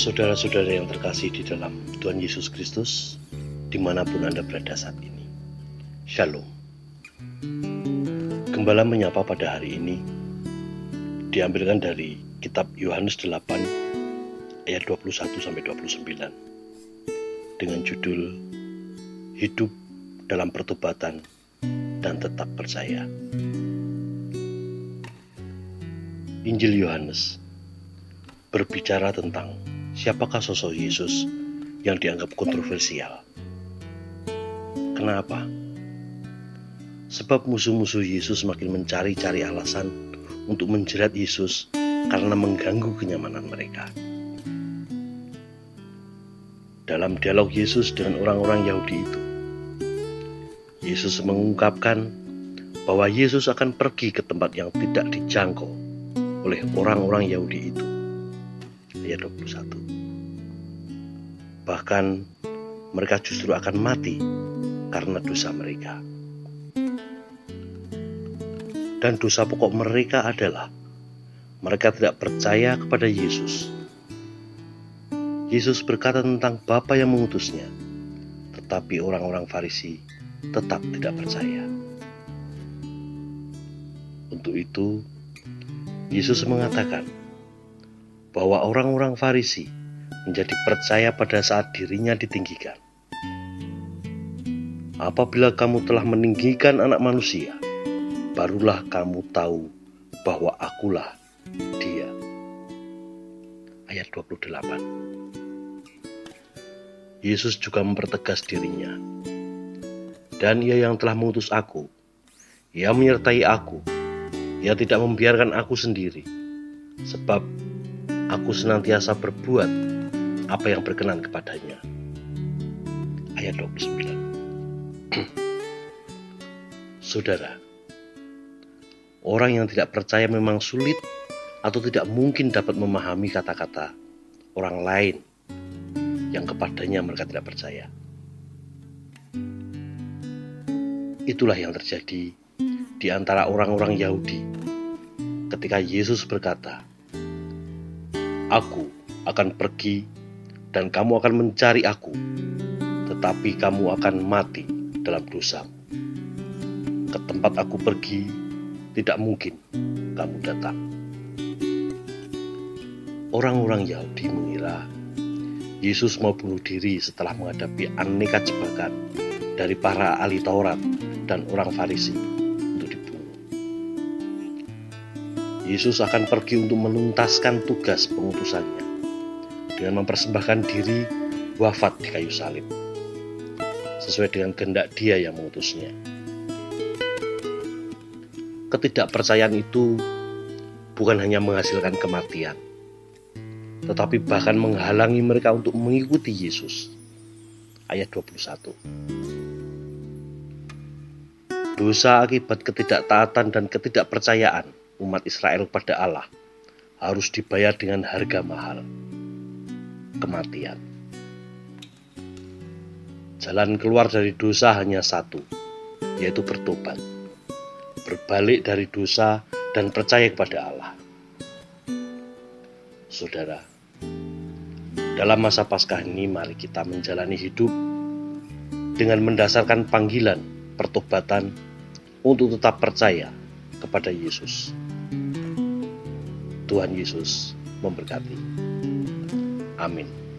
Saudara-saudara yang terkasih di dalam Tuhan Yesus Kristus, di mana pun Anda berada saat ini, Shalom. Gembala menyapa pada hari ini diambilkan dari kitab Yohanes 8 ayat 21 sampai 29 dengan judul Hidup dalam Pertobatan dan Tetap Percaya. Injil Yohanes berbicara tentang siapakah sosok Yesus yang dianggap kontroversial. Kenapa? Sebab musuh-musuh Yesus makin mencari-cari alasan untuk menjerat Yesus karena mengganggu kenyamanan mereka. Dalam dialog Yesus dengan orang-orang Yahudi itu, Yesus mengungkapkan bahwa Yesus akan pergi ke tempat yang tidak dijangkau oleh orang-orang Yahudi itu. Ayat 21. Bahkan mereka justru akan mati karena dosa mereka. Dan dosa pokok mereka adalah mereka tidak percaya kepada Yesus. Yesus berkata tentang Bapa yang mengutusnya, tetapi orang-orang Farisi tetap tidak percaya. Untuk itu, Yesus mengatakan bahwa orang-orang Farisi menjadi percaya pada saat dirinya ditinggikan. Apabila kamu telah meninggikan anak manusia, barulah kamu tahu bahwa akulah dia. Ayat 28 Yesus juga mempertegas dirinya. Dan ia yang telah mengutus aku, ia menyertai aku, ia tidak membiarkan aku sendiri, sebab aku senantiasa berbuat apa yang berkenan kepadanya. Ayat 29 Saudara, orang yang tidak percaya memang sulit atau tidak mungkin dapat memahami kata-kata orang lain yang kepadanya mereka tidak percaya. Itulah yang terjadi di antara orang-orang Yahudi ketika Yesus berkata, "Aku akan pergi dan kamu akan mencari aku, tetapi kamu akan mati dalam dosa. Ke tempat aku pergi, tidak mungkin kamu datang." Orang-orang Yahudi mengira Yesus mau bunuh diri setelah menghadapi aneka jebakan dari para ahli Taurat dan orang Farisi untuk dibunuh. Yesus akan pergi untuk menuntaskan tugas pengutusannya dengan mempersembahkan diri wafat di kayu salib sesuai dengan kehendak Dia yang mengutusnya. Ketidakpercayaan itu bukan hanya menghasilkan kematian, tetapi bahkan menghalangi mereka untuk mengikuti Yesus. Ayat 21 Dosa akibat ketidaktaatan dan ketidakpercayaan umat Israel pada Allah harus dibayar dengan harga mahal, kematian. Jalan keluar dari dosa hanya satu, yaitu bertobat, berbalik dari dosa dan percaya kepada Allah. Saudara, dalam masa Paskah ini mari kita menjalani hidup dengan mendasarkan panggilan pertobatan untuk tetap percaya kepada Yesus. Tuhan Yesus memberkati. Amin.